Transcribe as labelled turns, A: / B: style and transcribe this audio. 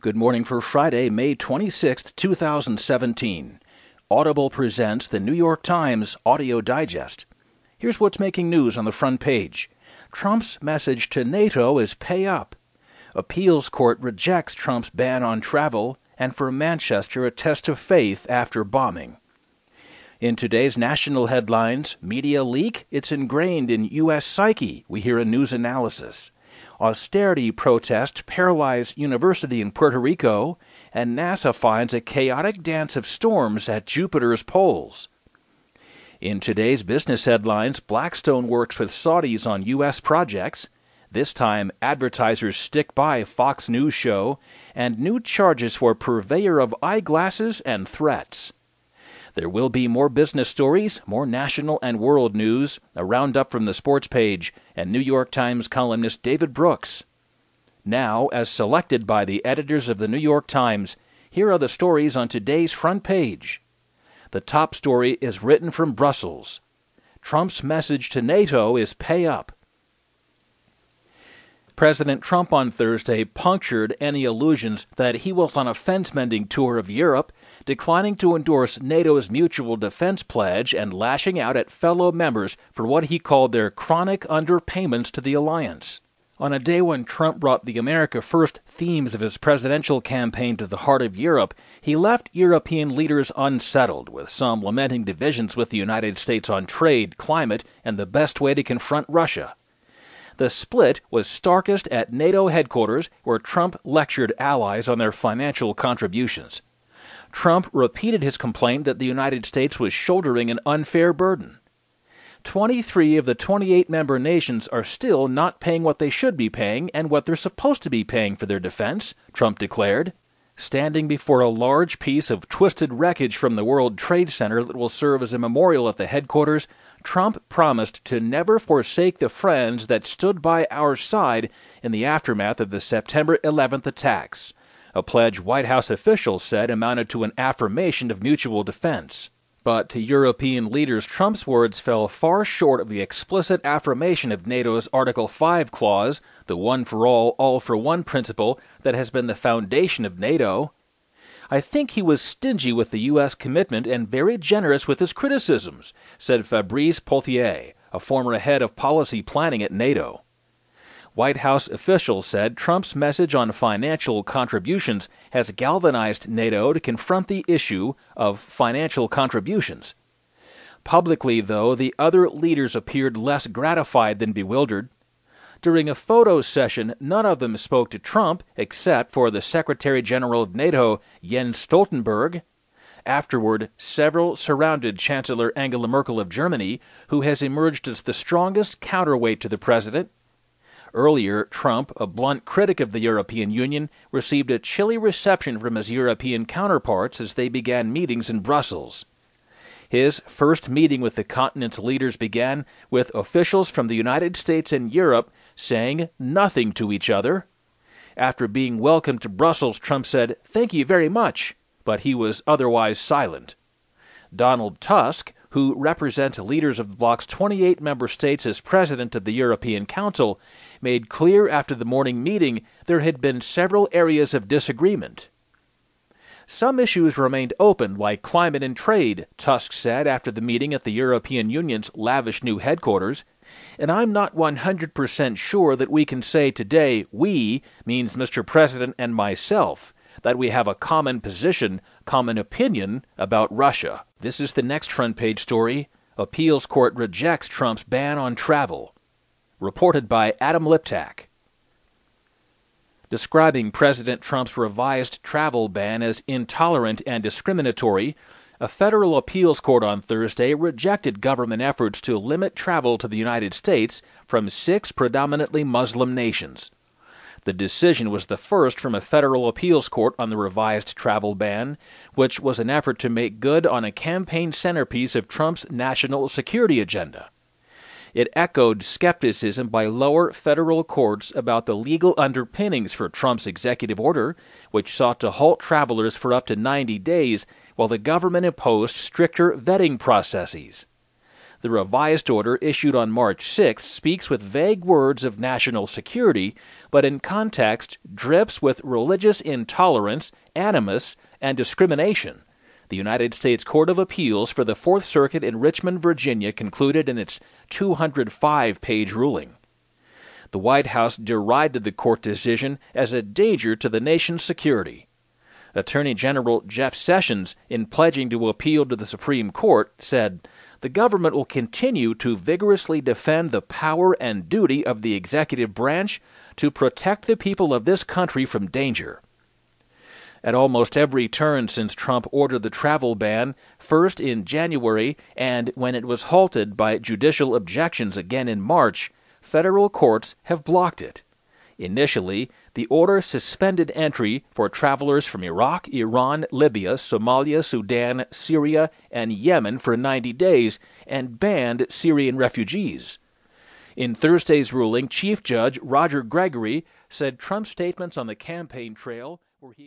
A: Good morning for Friday, May 26, 2017. Audible presents the New York Times Audio Digest. Here's what's making news on the front page Trump's message to NATO is pay up. Appeals court rejects Trump's ban on travel, and for Manchester, a test of faith after bombing. In today's national headlines, media leak, it's ingrained in U.S. psyche, we hear a news analysis. Austerity protests paralyze university in Puerto Rico, and NASA finds a chaotic dance of storms at Jupiter's poles. In today's business headlines, Blackstone works with Saudis on U.S. projects. This time, advertisers stick by Fox News show, and new charges for purveyor of eyeglasses and threats. There will be more business stories, more national and world news, a roundup from the sports page, and New York Times columnist David Brooks. Now, as selected by the editors of the New York Times, here are the stories on today's front page. The top story is written from Brussels. Trump's message to NATO is pay up. President Trump on Thursday punctured any illusions that he was on a fence mending tour of Europe declining to endorse NATO's mutual defense pledge and lashing out at fellow members for what he called their chronic underpayments to the alliance. On a day when Trump brought the America First themes of his presidential campaign to the heart of Europe, he left European leaders unsettled, with some lamenting divisions with the United States on trade, climate, and the best way to confront Russia. The split was starkest at NATO headquarters, where Trump lectured allies on their financial contributions. Trump repeated his complaint that the United States was shouldering an unfair burden. 23 of the 28 member nations are still not paying what they should be paying and what they're supposed to be paying for their defense, Trump declared. Standing before a large piece of twisted wreckage from the World Trade Center that will serve as a memorial at the headquarters, Trump promised to never forsake the friends that stood by our side in the aftermath of the September 11th attacks a pledge White House officials said amounted to an affirmation of mutual defense. But to European leaders, Trump's words fell far short of the explicit affirmation of NATO's Article 5 clause, the one for all, all for one principle that has been the foundation of NATO. I think he was stingy with the U.S. commitment and very generous with his criticisms, said Fabrice Potier, a former head of policy planning at NATO. White House officials said Trump's message on financial contributions has galvanized NATO to confront the issue of financial contributions. Publicly, though, the other leaders appeared less gratified than bewildered. During a photo session, none of them spoke to Trump except for the Secretary General of NATO, Jens Stoltenberg. Afterward, several surrounded Chancellor Angela Merkel of Germany, who has emerged as the strongest counterweight to the president. Earlier, Trump, a blunt critic of the European Union, received a chilly reception from his European counterparts as they began meetings in Brussels. His first meeting with the continent's leaders began with officials from the United States and Europe saying nothing to each other. After being welcomed to Brussels, Trump said, Thank you very much, but he was otherwise silent. Donald Tusk, who represents leaders of the bloc's 28 member states as president of the European Council, made clear after the morning meeting there had been several areas of disagreement. Some issues remained open, like climate and trade, Tusk said after the meeting at the European Union's lavish new headquarters. And I'm not 100% sure that we can say today we means Mr. President and myself, that we have a common position, common opinion about Russia. This is the next front page story. Appeals court rejects Trump's ban on travel reported by Adam Liptak. Describing President Trump's revised travel ban as intolerant and discriminatory, a federal appeals court on Thursday rejected government efforts to limit travel to the United States from six predominantly Muslim nations. The decision was the first from a federal appeals court on the revised travel ban, which was an effort to make good on a campaign centerpiece of Trump's national security agenda. It echoed skepticism by lower federal courts about the legal underpinnings for Trump's executive order, which sought to halt travelers for up to 90 days while the government imposed stricter vetting processes. The revised order issued on March 6 speaks with vague words of national security, but in context drips with religious intolerance, animus, and discrimination. The United States Court of Appeals for the Fourth Circuit in Richmond, Virginia concluded in its 205 page ruling. The White House derided the court decision as a danger to the nation's security. Attorney General Jeff Sessions, in pledging to appeal to the Supreme Court, said, the government will continue to vigorously defend the power and duty of the executive branch to protect the people of this country from danger. At almost every turn since Trump ordered the travel ban, first in January and when it was halted by judicial objections again in March, federal courts have blocked it. Initially, the order suspended entry for travelers from Iraq, Iran, Libya, Somalia, Sudan, Syria, and Yemen for 90 days and banned Syrian refugees. In Thursday's ruling, Chief Judge Roger Gregory said Trump's statements on the campaign trail were he